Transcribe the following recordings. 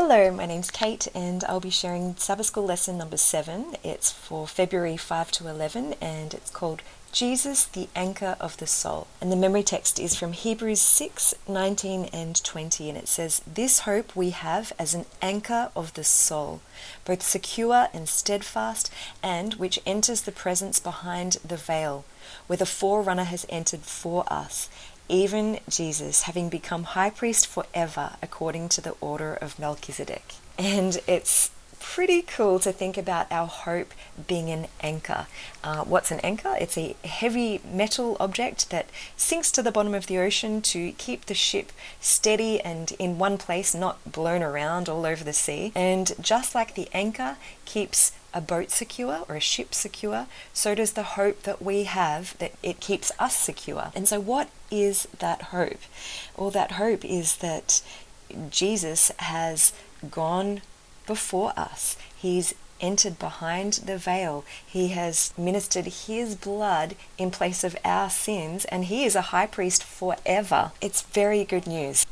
Hello, my name's Kate, and I'll be sharing Sabbath School lesson number seven. It's for February 5 to 11, and it's called Jesus, the Anchor of the Soul. And the memory text is from Hebrews 6 19 and 20, and it says, This hope we have as an anchor of the soul, both secure and steadfast, and which enters the presence behind the veil, where the forerunner has entered for us even Jesus, having become high priest forever according to the order of Melchizedek. And it's pretty cool to think about our hope being an anchor. Uh, what's an anchor? It's a heavy metal object that sinks to the bottom of the ocean to keep the ship steady and in one place, not blown around all over the sea. And just like the anchor keeps a boat secure or a ship secure, so does the hope that we have that it keeps us secure. And so, what is that hope? Well, that hope is that Jesus has gone before us. He's entered behind the veil. He has ministered his blood in place of our sins, and he is a high priest forever. It's very good news.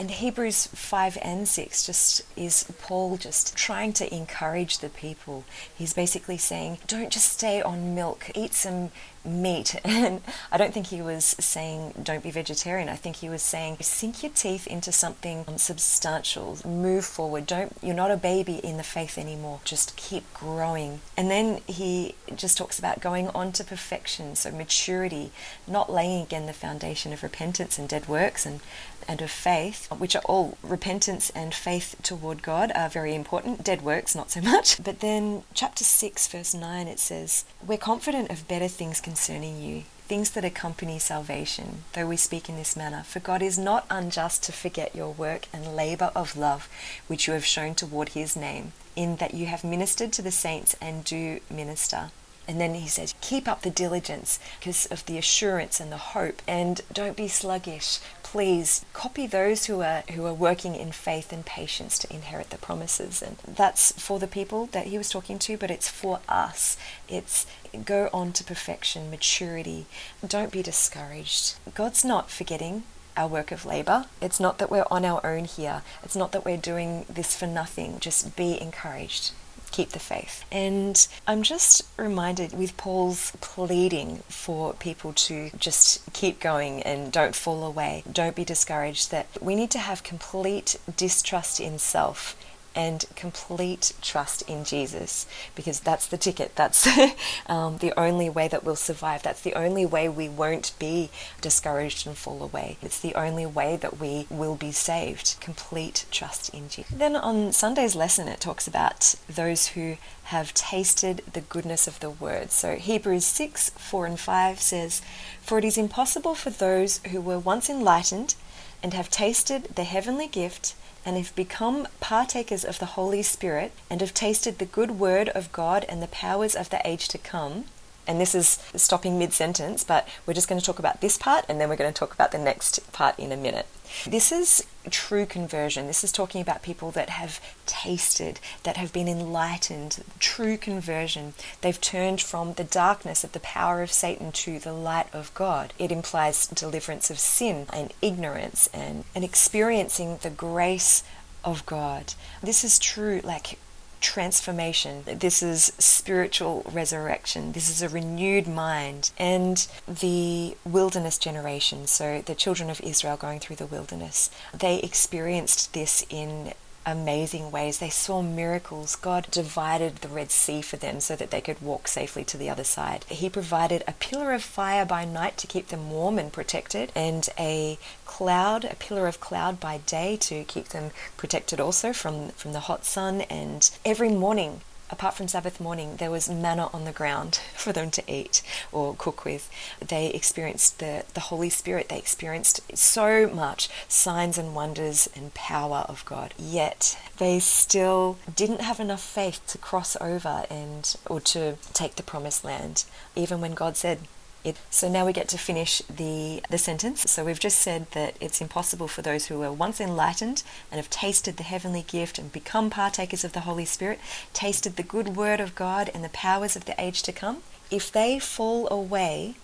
And Hebrews 5 and 6 just is Paul just trying to encourage the people. He's basically saying, don't just stay on milk, eat some meat. And I don't think he was saying don't be vegetarian. I think he was saying sink your teeth into something substantial. Move forward. Don't you're not a baby in the faith anymore. Just keep growing. And then he just talks about going on to perfection, so maturity, not laying again the foundation of repentance and dead works and and of faith, which are all repentance and faith toward God are very important. Dead works, not so much. But then, chapter 6, verse 9, it says, We're confident of better things concerning you, things that accompany salvation, though we speak in this manner. For God is not unjust to forget your work and labor of love, which you have shown toward his name, in that you have ministered to the saints and do minister. And then he says, keep up the diligence because of the assurance and the hope, and don't be sluggish. Please copy those who are who are working in faith and patience to inherit the promises. And that's for the people that he was talking to, but it's for us. It's go on to perfection, maturity. Don't be discouraged. God's not forgetting our work of labor. It's not that we're on our own here. It's not that we're doing this for nothing. Just be encouraged keep the faith. And I'm just reminded with Paul's pleading for people to just keep going and don't fall away, don't be discouraged, that we need to have complete distrust in self and complete trust in Jesus because that's the ticket. That's um, the only way that we'll survive. That's the only way we won't be discouraged and fall away. It's the only way that we will be saved. Complete trust in Jesus. Then on Sunday's lesson, it talks about those who have tasted the goodness of the word. So Hebrews 6 4 and 5 says, For it is impossible for those who were once enlightened and have tasted the heavenly gift and have become partakers of the Holy Spirit, and have tasted the good word of God and the powers of the age to come. And this is stopping mid sentence, but we're just going to talk about this part and then we're going to talk about the next part in a minute. This is true conversion. This is talking about people that have tasted, that have been enlightened, true conversion. They've turned from the darkness of the power of Satan to the light of God. It implies deliverance of sin and ignorance and, and experiencing the grace of God. This is true, like transformation. This is spiritual resurrection. This is a renewed mind. And the wilderness generation, so the children of Israel going through the wilderness, they experienced this in amazing ways. They saw miracles. God divided the Red Sea for them so that they could walk safely to the other side. He provided a pillar of fire by night to keep them warm and protected, and a cloud, a pillar of cloud by day to keep them protected also from, from the hot sun. And every morning apart from Sabbath morning, there was manna on the ground for them to eat or cook with. They experienced the, the Holy Spirit. They experienced so much signs and wonders and power of God. Yet they still didn't have enough faith to cross over and or to take the promised land, even when God said, it. So now we get to finish the, the sentence. So we've just said that it's impossible for those who were once enlightened and have tasted the heavenly gift and become partakers of the Holy Spirit, tasted the good word of God and the powers of the age to come. If they fall away,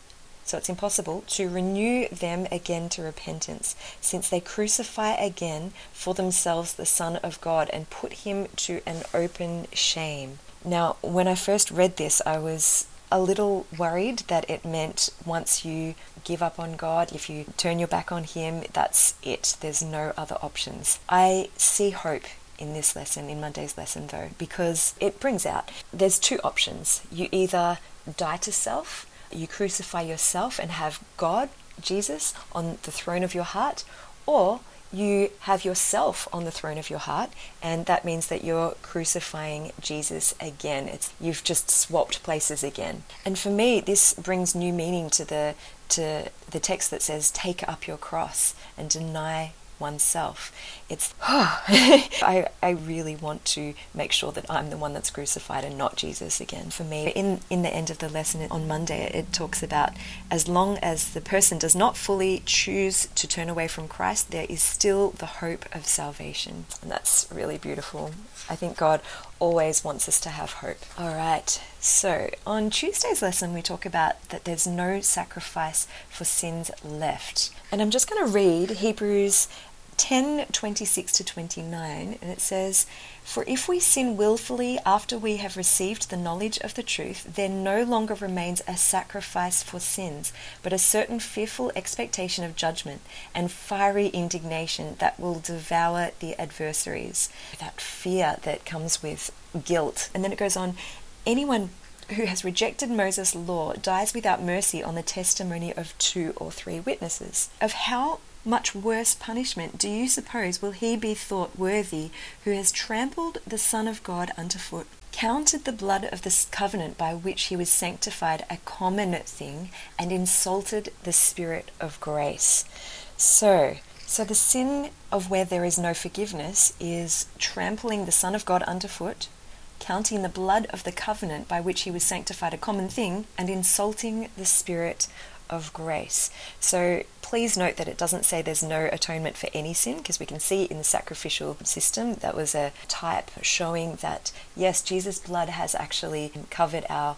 so it's impossible, to renew them again to repentance, since they crucify again for themselves the Son of God and put him to an open shame. Now, when I first read this, I was a little worried that it meant once you give up on God, if you turn your back on Him, that's it. There's no other options. I see hope in this lesson, in Monday's lesson though, because it brings out there's two options. You either die to self, you crucify yourself and have God, Jesus, on the throne of your heart, or you have yourself on the throne of your heart, and that means that you're crucifying Jesus again. It's you've just swapped places again. And for me, this brings new meaning to the to the text that says, "Take up your cross and deny oneself. It's, I, I really want to make sure that I'm the one that's crucified and not Jesus again. For me, in, in the end of the lesson on Monday, it talks about as long as the person does not fully choose to turn away from Christ, there is still the hope of salvation. And that's really beautiful. I think God always wants us to have hope. All right, so on Tuesday's lesson, we talk about that there's no sacrifice for sins left. And I'm just going to read Hebrews 10 26 to 29, and it says, For if we sin willfully after we have received the knowledge of the truth, there no longer remains a sacrifice for sins, but a certain fearful expectation of judgment and fiery indignation that will devour the adversaries. That fear that comes with guilt. And then it goes on, anyone who has rejected Moses' law dies without mercy on the testimony of two or three witnesses. Of how much worse punishment do you suppose will he be thought worthy who has trampled the Son of God under foot, counted the blood of the covenant by which he was sanctified a common thing, and insulted the Spirit of grace? So, so the sin of where there is no forgiveness is trampling the Son of God underfoot, counting the blood of the covenant by which he was sanctified a common thing, and insulting the Spirit of grace. So please note that it doesn't say there's no atonement for any sin, because we can see in the sacrificial system that was a type showing that yes, Jesus' blood has actually covered our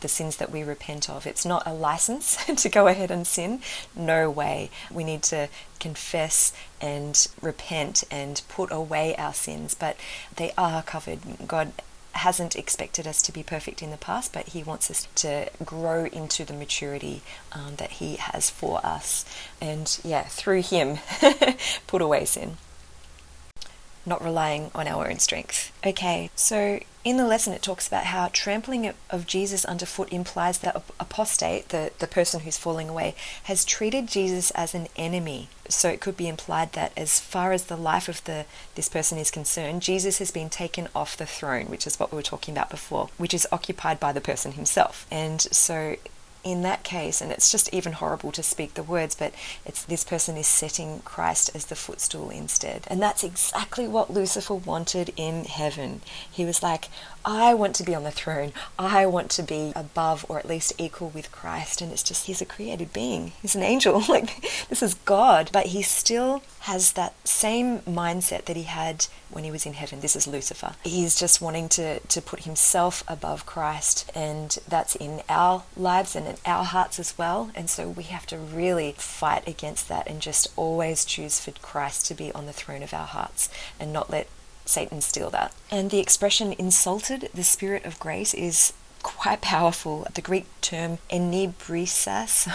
the sins that we repent of. It's not a license to go ahead and sin. No way. We need to confess and repent and put away our sins, but they are covered. God hasn't expected us to be perfect in the past, but He wants us to grow into the maturity um, that He has for us. And yeah, through Him, put away sin. Not relying on our own strength. Okay, so in the lesson, it talks about how trampling of Jesus underfoot implies that apostate, the, the person who's falling away, has treated Jesus as an enemy. So it could be implied that as far as the life of the this person is concerned, Jesus has been taken off the throne, which is what we were talking about before, which is occupied by the person himself. And so in that case, and it's just even horrible to speak the words, but it's this person is setting Christ as the footstool instead. And that's exactly what Lucifer wanted in heaven. He was like, I want to be on the throne. I want to be above or at least equal with Christ. And it's just, he's a created being. He's an angel. like, this is God. But he still has that same mindset that he had when he was in heaven. This is Lucifer. He's just wanting to, to put himself above Christ. And that's in our lives and in our hearts as well. And so we have to really fight against that and just always choose for Christ to be on the throne of our hearts and not let Satan steal that. And the expression insulted the spirit of grace is quite powerful. The Greek term enebrisas,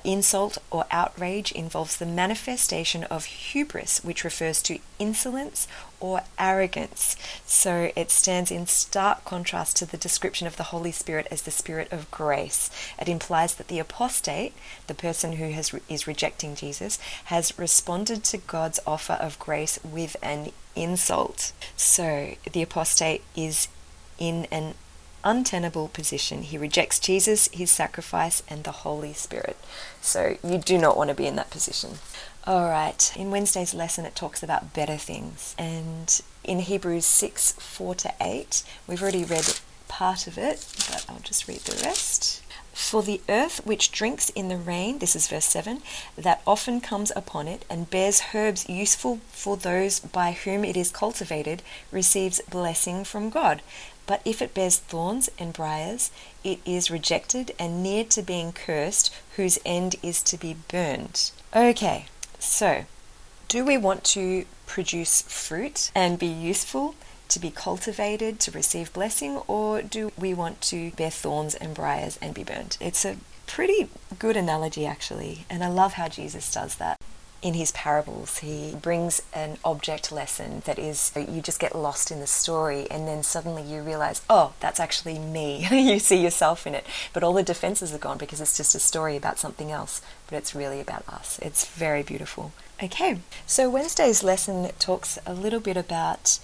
insult or outrage, involves the manifestation of hubris, which refers to insolence or arrogance. So it stands in stark contrast to the description of the Holy Spirit as the Spirit of grace. It implies that the apostate, the person who has, is rejecting Jesus, has responded to God's offer of grace with an insult. So the apostate is in an untenable position. He rejects Jesus, his sacrifice, and the Holy Spirit. So you do not want to be in that position. All right, in Wednesday's lesson, it talks about better things. And in Hebrews 6 4 to 8, we've already read part of it, but I'll just read the rest. For the earth which drinks in the rain, this is verse 7, that often comes upon it and bears herbs useful for those by whom it is cultivated, receives blessing from God. But if it bears thorns and briars, it is rejected and near to being cursed, whose end is to be burned. Okay, so do we want to produce fruit and be useful? To be cultivated, to receive blessing, or do we want to bear thorns and briars and be burnt? It's a pretty good analogy, actually, and I love how Jesus does that. In his parables, he brings an object lesson that is, you just get lost in the story, and then suddenly you realize, oh, that's actually me. you see yourself in it. But all the defenses are gone because it's just a story about something else, but it's really about us. It's very beautiful. Okay, so Wednesday's lesson talks a little bit about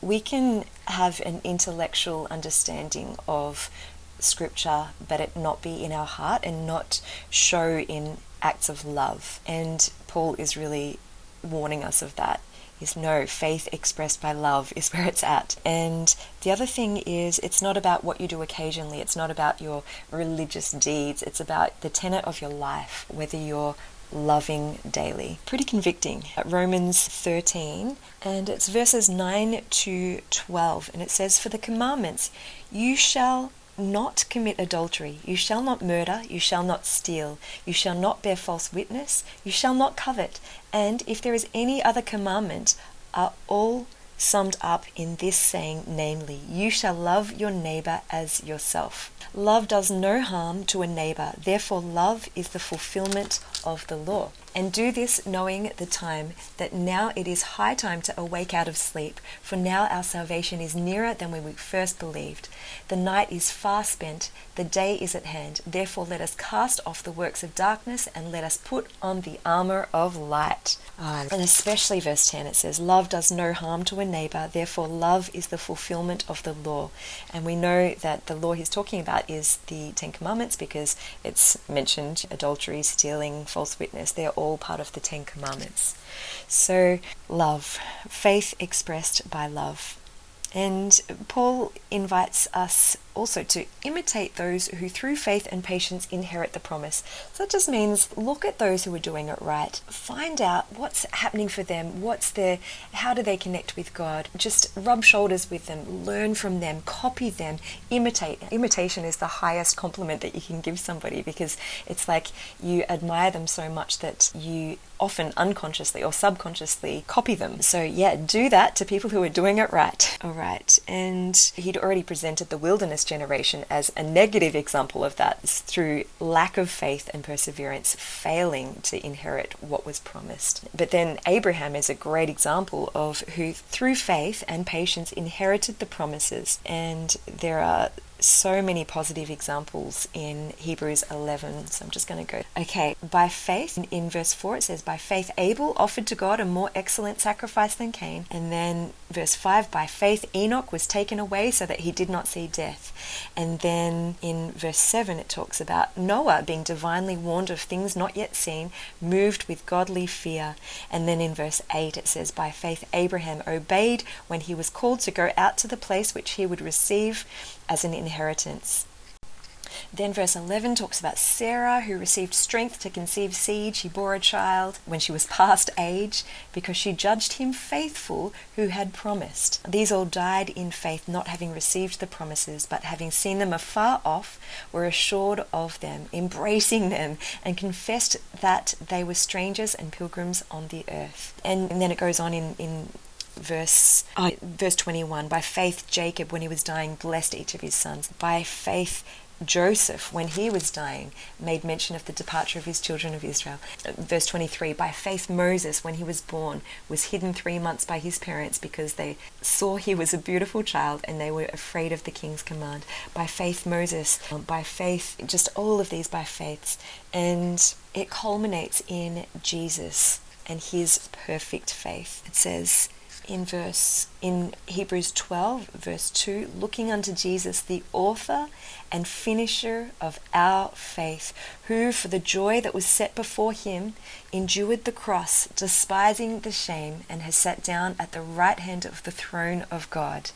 we can have an intellectual understanding of scripture, but it not be in our heart and not show in acts of love. And Paul is really warning us of that. Is no, faith expressed by love is where it's at. And the other thing is, it's not about what you do occasionally, it's not about your religious deeds, it's about the tenet of your life, whether you're loving daily. Pretty convicting. Romans 13, and it's verses 9 to 12, and it says, For the commandments, you shall not commit adultery, you shall not murder, you shall not steal, you shall not bear false witness, you shall not covet, and if there is any other commandment, are all summed up in this saying, namely, you shall love your neighbor as yourself. Love does no harm to a neighbor, therefore, love is the fulfillment of the law. And do this knowing the time that now it is high time to awake out of sleep, for now our salvation is nearer than when we first believed. The night is far spent, the day is at hand. Therefore, let us cast off the works of darkness and let us put on the armor of light. Oh, and especially verse 10, it says, Love does no harm to a neighbor, therefore, love is the fulfillment of the law. And we know that the law he's talking about is the Ten Commandments because it's mentioned adultery, stealing, false witness. They're all part of the Ten Commandments. So, love, faith expressed by love. And Paul invites us also to imitate those who through faith and patience inherit the promise. So that just means look at those who are doing it right. Find out what's happening for them, what's their how do they connect with God. Just rub shoulders with them, learn from them, copy them, imitate. Imitation is the highest compliment that you can give somebody because it's like you admire them so much that you often unconsciously or subconsciously copy them. So yeah, do that to people who are doing it right. All right. And he'd already presented the wilderness generation as a negative example of that through lack of faith and perseverance, failing to inherit what was promised. But then Abraham is a great example of who, through faith and patience, inherited the promises. And there are so many positive examples in Hebrews 11. So I'm just going to go. Okay, by faith, in, verse 4, it says, By faith, Abel offered to God a more excellent sacrifice than Cain. And then verse 5, by faith, Enoch was taken away so that he did not see death. And then in verse 7, it talks about Noah being divinely warned of things not yet seen, moved with godly fear. And then in verse 8, it says, By faith, Abraham obeyed when he was called to go out to the place which he would receive as an inheritance. Then verse 11 talks about Sarah, who received strength to conceive seed. She bore a child when she was past age because she judged him faithful who had promised. These all died in faith, not having received the promises, but having seen them afar off, were assured of them, embracing them, and confessed that they were strangers and pilgrims on the earth. And, and then it goes on in, in verse uh, verse 21 by faith Jacob when he was dying blessed each of his sons. By faith Joseph when he was dying made mention of the departure of his children of Israel. Uh, verse 23 by faith Moses when he was born was hidden 3 months by his parents because they saw he was a beautiful child and they were afraid of the king's command. By faith Moses um, by faith just all of these by faiths and it culminates in Jesus and his perfect faith. It says in verse in Hebrews 12 verse 2 looking unto Jesus the author and finisher of our faith who for the joy that was set before him endured the cross despising the shame and has sat down at the right hand of the throne of God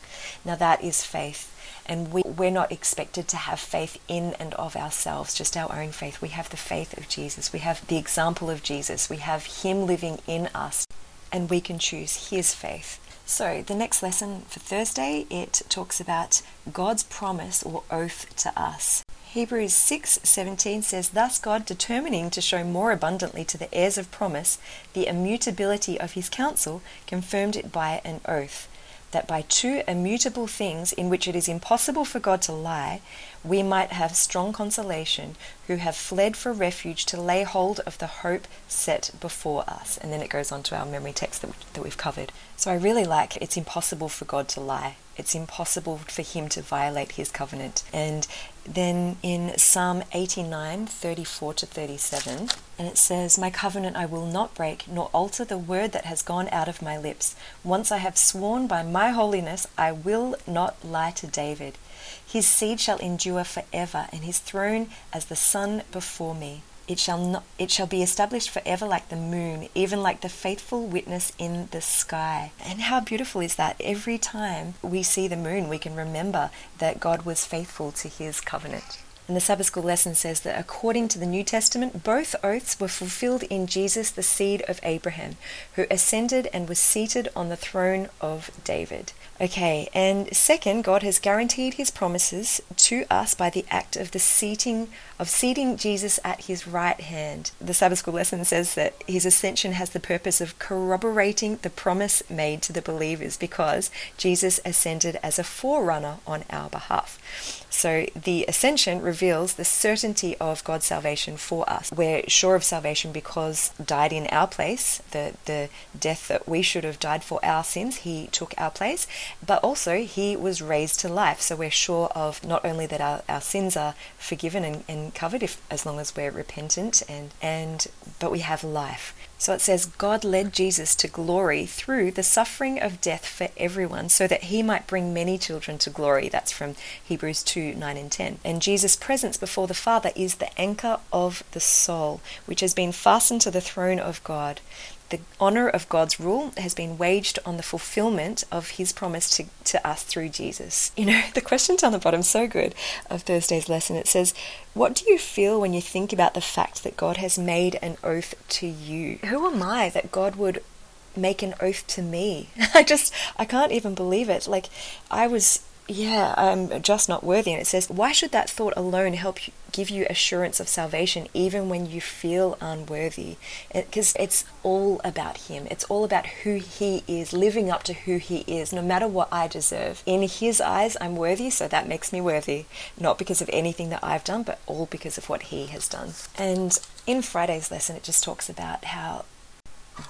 now that is faith and we, we're not expected to have faith in and of ourselves, just our own faith. We have the faith of Jesus. We have the example of Jesus. We have Him living in us and we can choose his faith. So, the next lesson for Thursday, it talks about God's promise or oath to us. Hebrews 6:17 says, "Thus God, determining to show more abundantly to the heirs of promise the immutability of his counsel, confirmed it by an oath." that by two immutable things in which it is impossible for God to lie, we might have strong consolation who have fled for refuge to lay hold of the hope set before us. And then it goes on to our memory text that, that we've covered. So I really like it's impossible for God to lie. It's impossible for him to violate his covenant. And then in Psalm 89, 34 to 37, and it says, My covenant I will not break, nor alter the word that has gone out of my lips. Once I have sworn by my holiness, I will not lie to David. His seed shall endure forever, and his throne as the sun before me. It shall not it shall be established forever like the moon, even like the faithful witness in the sky. And how beautiful is that? Every time we see the moon, we can remember that God was faithful to his covenant. And the Sabbath School lesson says that according to the New Testament, both oaths were fulfilled in Jesus, the seed of Abraham, who ascended and was seated on the throne of David. Okay, and second, God has guaranteed his promises to us by the act of the seating of seating Jesus at his right hand. The Sabbath School lesson says that his ascension has the purpose of corroborating the promise made to the believers because Jesus ascended as a forerunner on our behalf. So the ascension reveals the certainty of God's salvation for us. We're sure of salvation because died in our place, the, the death that we should have died for our sins, he took our place, but also he was raised to life. So we're sure of not only that our, our sins are forgiven and, and covered if as long as we're repentant and, and but we have life. So it says, God led Jesus to glory through the suffering of death for everyone, so that he might bring many children to glory. That's from Hebrews 2 9 and 10. And Jesus' presence before the Father is the anchor of the soul, which has been fastened to the throne of God the honor of God's rule has been waged on the fulfillment of his promise to, to us through Jesus. You know, the question down the bottom, so good, of Thursday's lesson, it says, What do you feel when you think about the fact that God has made an oath to you? Who am I that God would make an oath to me? I just, I can't even believe it. Like, I was yeah, I'm just not worthy. And it says, why should that thought alone help you, give you assurance of salvation even when you feel unworthy? Because it, it's all about Him. It's all about who He is, living up to who He is, no matter what I deserve. In His eyes, I'm worthy, so that makes me worthy. Not because of anything that I've done, but all because of what He has done. And in Friday's lesson, it just talks about how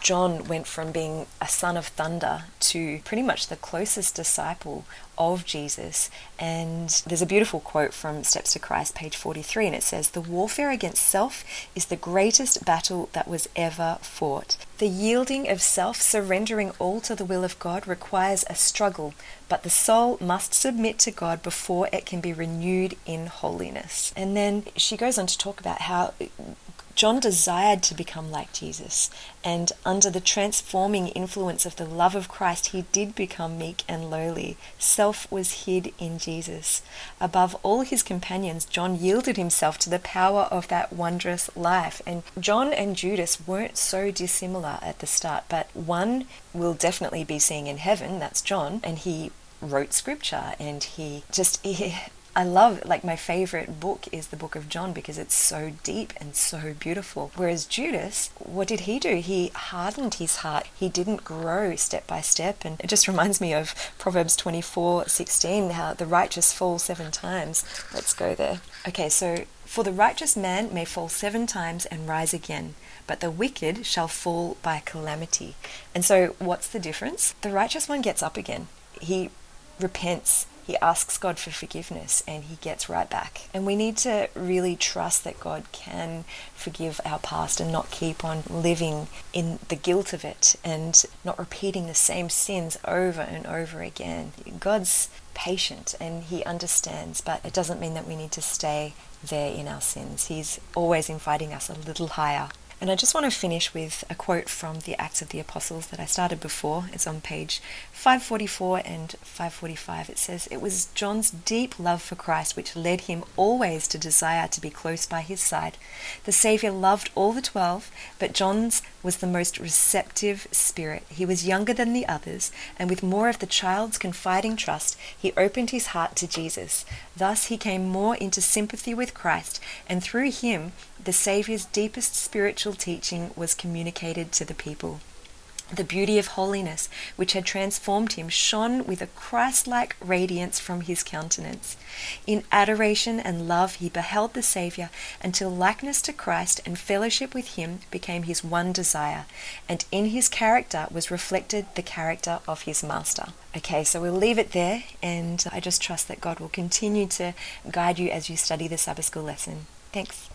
John went from being a son of thunder to pretty much the closest disciple of Jesus. And there's a beautiful quote from Steps to Christ, page 43, and it says, The warfare against self is the greatest battle that was ever fought. The yielding of self, surrendering all to the will of God, requires a struggle, but the soul must submit to God before it can be renewed in holiness. And then she goes on to talk about how John desired to become like Jesus, and under the transforming influence of the love of Christ, he did become meek and lowly. Self was hid in Jesus. Above all his companions, John yielded himself to the power of that wondrous life. And John and Judas weren't so dissimilar at the start, but one will definitely be seeing in heaven, that's John, and he wrote scripture and he just he, I love, like, my favorite book is the book of John because it's so deep and so beautiful. Whereas Judas, what did he do? He hardened his heart. He didn't grow step by step. And it just reminds me of Proverbs 24 16, how the righteous fall seven times. Let's go there. Okay, so for the righteous man may fall seven times and rise again, but the wicked shall fall by calamity. And so, what's the difference? The righteous one gets up again. He repents he asks God for forgiveness and he gets right back. And we need to really trust that God can forgive our past and not keep on living in the guilt of it and not repeating the same sins over and over again. God's patient and he understands, but it doesn't mean that we need to stay there in our sins. He's always inviting us a little higher. And I just want to finish with a quote from the Acts of the Apostles that I started before. It's on page 544 and 545. It says, It was John's deep love for Christ which led him always to desire to be close by his side. The Saviour loved all the twelve, but John's was the most receptive spirit. He was younger than the others, and with more of the child's confiding trust, he opened his heart to Jesus. Thus he came more into sympathy with Christ, and through him, the Saviour's deepest spiritual teaching was communicated to the people. The beauty of holiness, which had transformed him, shone with a Christ like radiance from his countenance. In adoration and love, he beheld the Saviour until likeness to Christ and fellowship with him became his one desire, and in his character was reflected the character of his Master. Okay, so we'll leave it there, and I just trust that God will continue to guide you as you study the Sabbath School lesson. Thanks.